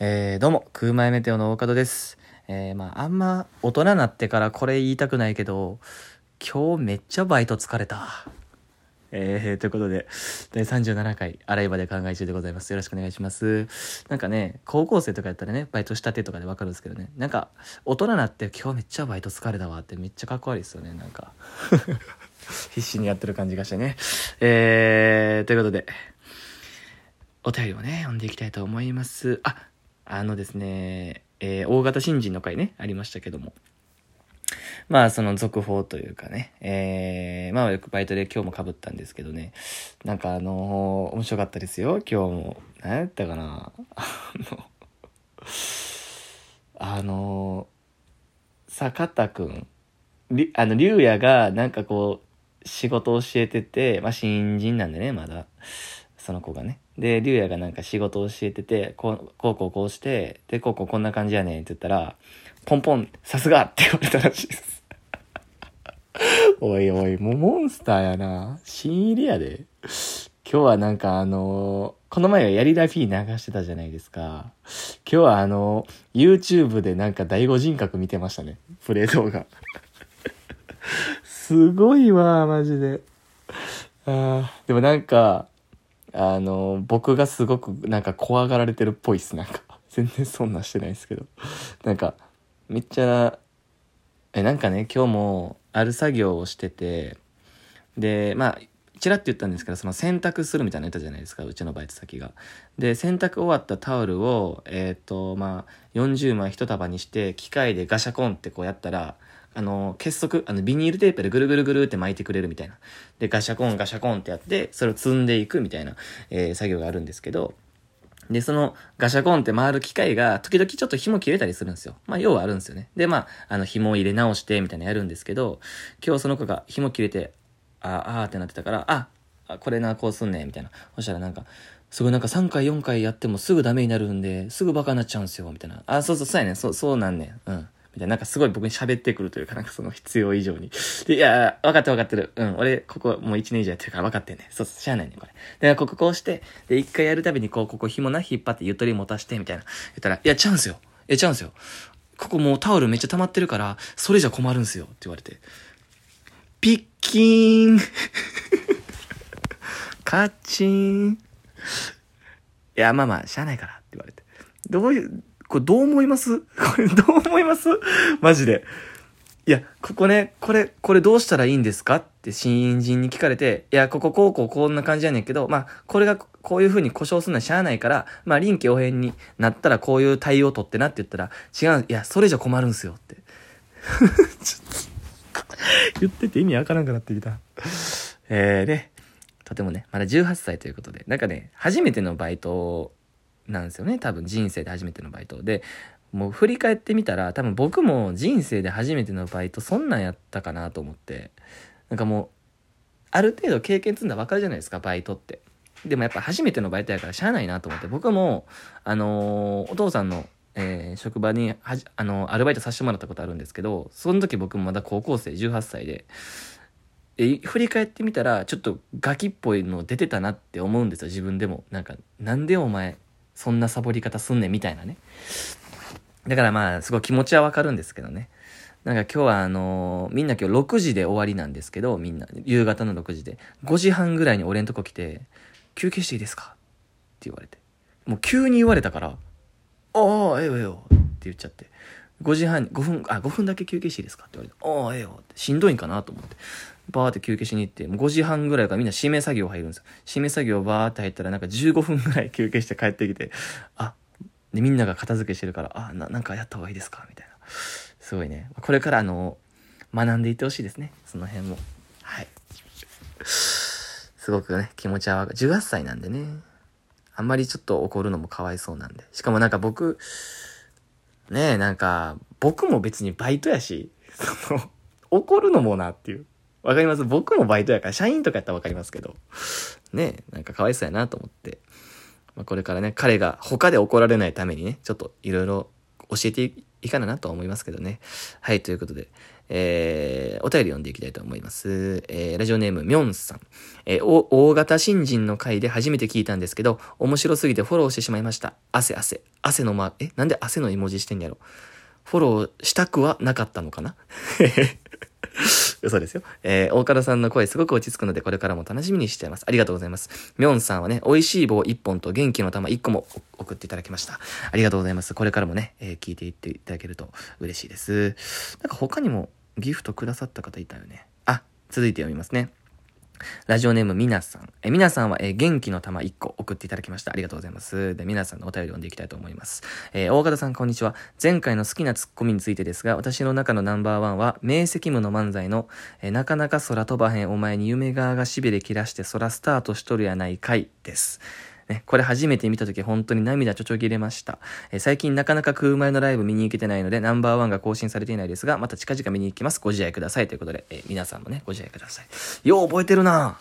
えー、どうも、空前メテオの大門です。えー、まあ、あんま大人なってからこれ言いたくないけど、今日めっちゃバイト疲れた。えー、ということで、第37回、洗い場で考え中でございます。よろしくお願いします。なんかね、高校生とかやったらね、バイトしたてとかでわかるんですけどね、なんか、大人なって今日めっちゃバイト疲れたわってめっちゃかっこ悪いですよね、なんか。必死にやってる感じがしてね。えー、ということで、お便りをね、読んでいきたいと思います。あ、あのですね、えー、大型新人の回ね、ありましたけども。まあ、その続報というかね、えー、まあ、よくバイトで今日も被ったんですけどね、なんかあのー、面白かったですよ、今日も。何やったかな あの、ー、坂田くん、りあの、竜也がなんかこう、仕事を教えてて、まあ、新人なんでね、まだ。その子がね。で、竜也がなんか仕事を教えてて、こう、こうこうこうして、で、こうこうこんな感じやねんって言ったら、ポンポン、さすが って言われたらしいです。おいおい、もうモンスターやな。新入りやで。今日はなんかあのー、この前はやりだ P 流してたじゃないですか。今日はあのー、YouTube でなんか第五人格見てましたね。プレイ動画。すごいわ、マジで。あでもなんか、あの、僕がすごくなんか怖がられてるっぽいっす、なんか。全然そんなしてないですけど。なんか、めっちゃ、え、なんかね、今日もある作業をしてて、で、まあ、ちらって言ったんですけど、その洗濯するみたいなの言ったじゃないですか、うちのバイト先が。で、洗濯終わったタオルを、えっ、ー、と、まあ、40枚一束にして、機械でガシャコンってこうやったら、あの、結束、あの、ビニールテープでぐるぐるぐるって巻いてくれるみたいな。で、ガシャコンガシャコンってやって、それを積んでいくみたいな、えー、作業があるんですけど、で、そのガシャコンって回る機械が、時々ちょっと紐切れたりするんですよ。まあ、要はあるんですよね。で、まあ、あの、紐を入れ直して、みたいなやるんですけど、今日その子が紐切れて、ああーってなってたから、あ、これな、こうすんねんみたいな。そしたらなんか、すごいなんか3回4回やってもすぐダメになるんで、すぐバカになっちゃうんすよ、みたいな。あ、そうそう、そうやねんそう、そうなんねんうん。みたいな、なんかすごい僕に喋ってくるというか、なんかその必要以上に。で、いや、分かって分かってる。うん、俺、ここもう1年以上やってるから分かってんねん。そうそう、しゃあないねん、これ。で、こここうして、で、一回やるたびにこう、ここ紐な、引っ張ってゆとり持たして、みたいな。言ったら、いや、チャンスよ。え、チャンスよ。ここもうタオルめっちゃ溜まってるから、それじゃ困るんすよ。って言われて。ピッキーンカチーンいや、まあまあ、しゃあないからって言われて。どういう、これどう思います？これどう思います？マジで。いや、ここね、これ、これどうしたらいいんですか？って新人に聞かれて、いや、こここうこうこんな感じやねんけど、まあ、これがこういう風に故障するのはしゃあないから、まあ、臨機応変になったらこういう対応を取ってなって言ったら、違う、いや、それじゃ困るんすよって。言ってて意味わからんくなってきた。えー、で、とてもね、まだ18歳ということで、なんかね、初めてのバイトなんですよね。多分人生で初めてのバイト。でもう振り返ってみたら多分僕も人生で初めてのバイトそんなんやったかなと思って。なんかもうある程度経験積んだら分かるじゃないですかバイトって。でもやっぱ初めてのバイトやからしゃあないなと思って。僕もあのー、お父さんのえー、職場にはじ、あの、アルバイトさせてもらったことあるんですけど、その時僕もまだ高校生18歳で、え振り返ってみたら、ちょっとガキっぽいの出てたなって思うんですよ、自分でも。なんか、なんでお前、そんなサボり方すんねんみたいなね。だからまあ、すごい気持ちはわかるんですけどね。なんか今日はあのー、みんな今日6時で終わりなんですけど、みんな、夕方の6時で。5時半ぐらいに俺んとこ来て、休憩していいですか？って言われて。もう急に言われたから、ああ、ええよええよって言っちゃって。5時半、5分、あ、5分だけ休憩していいですか？って言われて、ああ、ええよって。しんどいんかな？と思って。バーって休憩しに行って、もう5時半ぐらいからみんな締め作業入るんですよ。締め作業バーって入ったらなんか15分ぐらい休憩して帰ってきて、あ、で、みんなが片付けしてるから、あ、ななんかやった方がいいですか？みたいな。すごいね。これからあの、学んでいってほしいですね。その辺も。はい。すごくね、気持ちはわか18歳なんでね。あんまりちょっと怒るのもかわいそうなんで。しかもなんか僕、ねえ、なんか、僕も別にバイトやし、その、怒るのもなっていう。わかります？僕もバイトやから、社員とかやったらわかりますけど。ねえなんかかわいそうやなと思って。まあ、これからね、彼が他で怒られないためにね、ちょっといろいろ教えていかななとは思いますけどね。はい、ということで、えー、お便り読んでいきたいと思います。えー、ラジオネーム、みょんさん。えー、大型新人の回で初めて聞いたんですけど、面白すぎてフォローしてしまいました。汗汗。汗のま、え、なんで汗の絵文字してんやろ？フォローしたくはなかったのかな？嘘ですよ。えー、大方さんの声すごく落ち着くので、これからも楽しみにしています。ありがとうございます。みょんさんはね、美味しい棒1本と元気の玉1個も送っていただきました。ありがとうございます。これからもね、えー、聞いていっていただけると嬉しいです。なんか他にもギフトくださった方いたよね。あ、続いて読みますね。ラジオネームみなさん。え、みなさんは、え、元気の玉1個送っていただきました。ありがとうございます。で、みなさんのお便り読んでいきたいと思います。えー、大方さんこんにちは。前回の好きなツッコミについてですが、私の中のナンバーワンは、明晰夢の漫才の、えなかなか空飛ばへんお前に夢側がしびれ切らして空スタートしとるやないかいです。ね、これ初めて見た時本当に涙ちょちょぎれました。え、最近なかなか空前のライブ見に行けてないのでナンバーワンが更新されていないですが、また近々見に行きます。ご自愛くださいということで、え、皆さんもね、ご自愛ください。よう覚えてるな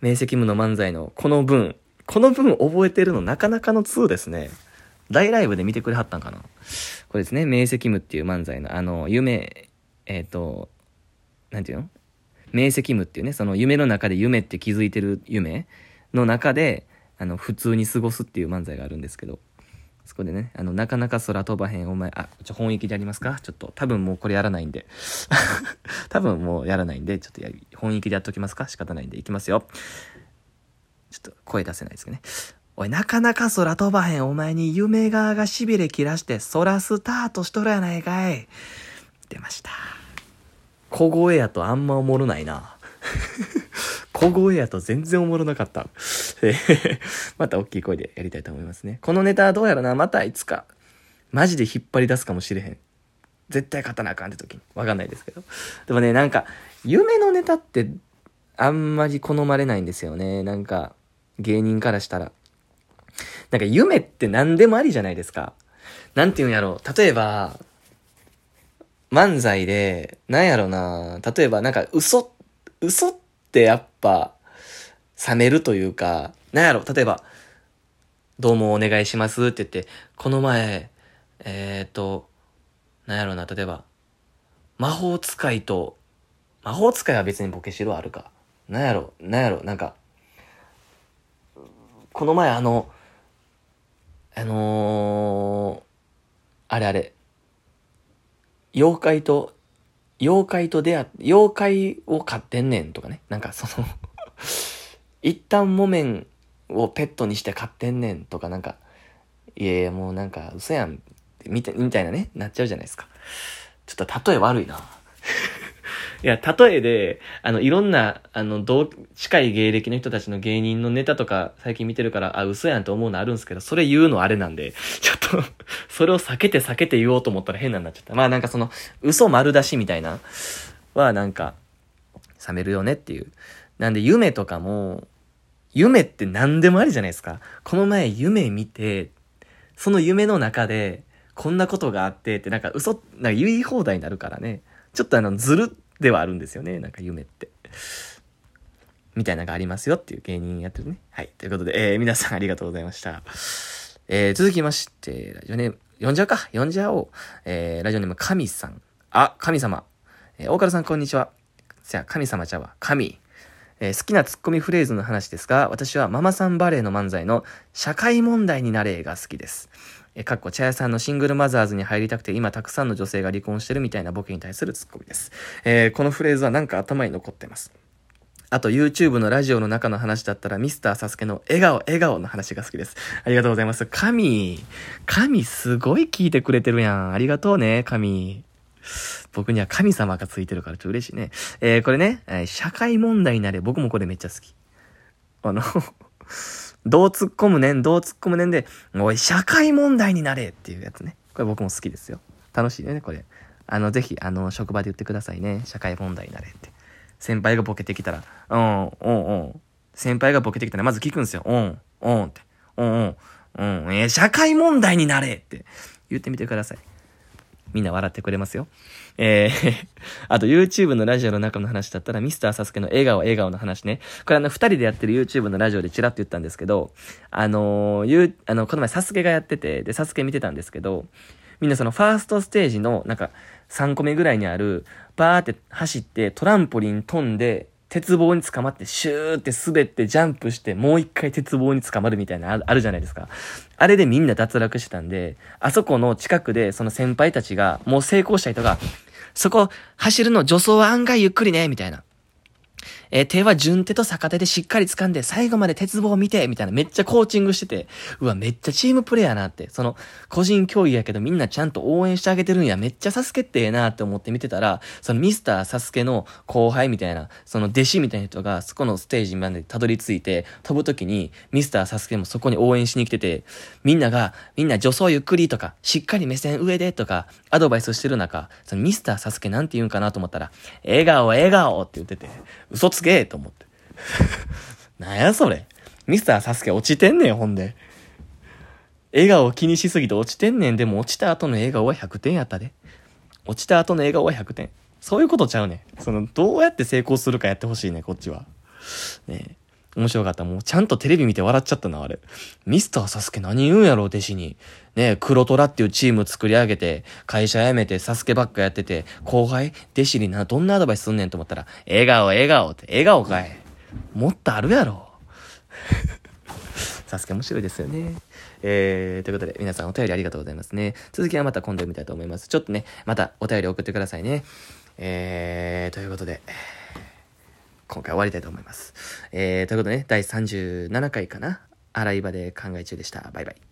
明晰夢の漫才のこの文。この文覚えてるのなかなかの2ですね。大ライブで見てくれはったんかなこれですね、明晰夢っていう漫才の、あの、夢、えっ、ー、と、なんていうの？明晰夢っていうね、その夢の中で夢って気づいてる夢の中で、あの、普通に過ごすっていう漫才があるんですけど、そこでね、あの、なかなか空飛ばへん、お前、あ、ちょ、本域でやりますか？ちょっと、多分もうこれやらないんで。多分もうやらないんで、ちょっとや、本域でやっときますか？仕方ないんで、いきますよ。ちょっと声出せないですけどね。おい、なかなか空飛ばへん、お前に夢側がしびれ切らして、空スタートしとるやないかい。出ました。小声やとあんまおもろないな。小声やと全然おもろなかった。また大きい声でやりたいと思いますね。このネタはどうやらな、またいつか、マジで引っ張り出すかもしれへん。絶対勝たなあかんって時に。わかんないですけど。でもね、なんか、夢のネタって、あんまり好まれないんですよね。なんか、芸人からしたら。なんか夢って何でもありじゃないですか。なんて言うんやろう。例えば、漫才で、なんやろな。例えばなんか嘘、嘘ってやっぱ、冷めるというか、なんやろ、例えば、どうもお願いしますって言って、この前、えっ、ー、と、なんやろな、例えば、魔法使いと、魔法使いは別にボケしろあるか。なんやろ、なんやろ、なんか、この前あの、あのー、あれあれ、妖怪と妖怪と出会って、妖怪を飼ってんねんとかね。なんかその 一旦木綿をペットにして飼ってんねんとかなんか、いやいやもうなんか嘘やんみたいなね、なっちゃうじゃないですか。ちょっと例え悪いな。いや、例えで、あの、いろんな、あの、同、近い芸歴の人たちの芸人のネタとか最近見てるから、あ、嘘やんと思うのあるんですけど、それ言うのあれなんで、ちょっと それを避けて避けて言おうと思ったら変なんなっちゃった。まあなんかその、嘘丸出しみたいな、はなんか、冷めるよねっていう。なんで夢とかも、夢って何でもありじゃないですか。この前夢見て、その夢の中で、こんなことがあってって、なんか嘘、なんか言い放題になるからね。ちょっとあの、ずるではあるんですよね。なんか夢って。みたいなのがありますよっていう芸人やってるね。はい。ということで、えー、皆さんありがとうございました。えー、続きまして、ラジオネーム、呼んじゃうか呼んじゃおう。えー、ラジオネーム、神さん。あ、神様。えー、大倉さん、こんにちは。じゃあ、神様ちゃうわ。神。えー、好きなツッコミフレーズの話ですが、私はママさんバレーの漫才の社会問題になれが好きです。えかっこ茶屋さんのシングルマザーズに入りたくて今たくさんの女性が離婚してるみたいなボケに対するツッコミです。えー、このフレーズはなんか頭に残ってます。あと YouTube のラジオの中の話だったらミスターサスケの笑顔、笑顔の話が好きです。ありがとうございます。神、神すごい聞いてくれてるやん。ありがとうね、神。僕には神様がついてるからちょっと嬉しいね。えー、これね、社会問題になれ。僕もこれめっちゃ好き。あのどう突っ込むねん、どう突っ込むねんで、おい、社会問題になれっていうやつね。これ僕も好きですよ。楽しいね、これ。あの、ぜひ、あの、職場で言ってくださいね。社会問題になれって。先輩がボケてきたら、うん、うん、うん。先輩がボケてきたら、まず聞くんですよ。うん、うんって。うん、うん、うん。えー、社会問題になれって言ってみてください。みんな笑ってくれますよ。えー あと YouTube のラジオの中の話だったら、ミスターサスケの笑顔、笑顔の話ね。これあの、二人でやってる YouTube のラジオでチラッと言ったんですけど、あのー、ゆあの、この前サスケがやってて、で、サスケ見てたんですけど、みんなそのファーストステージのなんか3個目ぐらいにある、バーって走ってトランポリン飛んで、鉄棒に捕まってシューって滑ってジャンプしてもう一回鉄棒に捕まるみたいなあるじゃないですか。あれでみんな脱落してたんで、あそこの近くでその先輩たちがもう成功した人が、そこ走るの助走は案外ゆっくりね、みたいな。えー、手は順手と逆手でしっかり掴んで、最後まで鉄棒を見て、みたいな、めっちゃコーチングしてて、うわ、めっちゃチームプレイやなって、その、個人競技やけどみんなちゃんと応援してあげてるんや、めっちゃサスケってええなって思って見てたら、そのミスターサスケの後輩みたいな、その弟子みたいな人が、そこのステージまでたどり着いて、飛ぶ時に、ミスターサスケもそこに応援しに来てて、みんなが、みんな助走ゆっくりとか、しっかり目線上でとか、アドバイスしてる中、そのミスターサスケなんて言うんかなと思ったら、笑顔笑顔って言ってて、嘘つすげえと思って。なんやそれ。ミスターサスケ落ちてんねん、ほんで。笑顔気にしすぎて落ちてんねん。でも落ちた後の笑顔は100点やったで。落ちた後の笑顔は100点。そういうことちゃうねん。その、どうやって成功するかやってほしいね、こっちは。ねえ面白かった。もうちゃんとテレビ見て笑っちゃったな、あれ。ミスターサスケ何言うんやろ、弟子に。ね黒虎っていうチーム作り上げて、会社辞めてサスケばっかやってて、後輩、弟子にな、どんなアドバイスすんねんと思ったら、笑顔、笑顔って、笑顔かい。もっとあるやろ。サスケ面白いですよね。えー、ということで、皆さんお便りありがとうございますね。続きはまた今度読みたいと思います。ちょっとね、またお便り送ってくださいね。えー、ということで、今回終わりたいと思います。えー、ということでね、第37回かな。洗い場で考え中でした。バイバイ。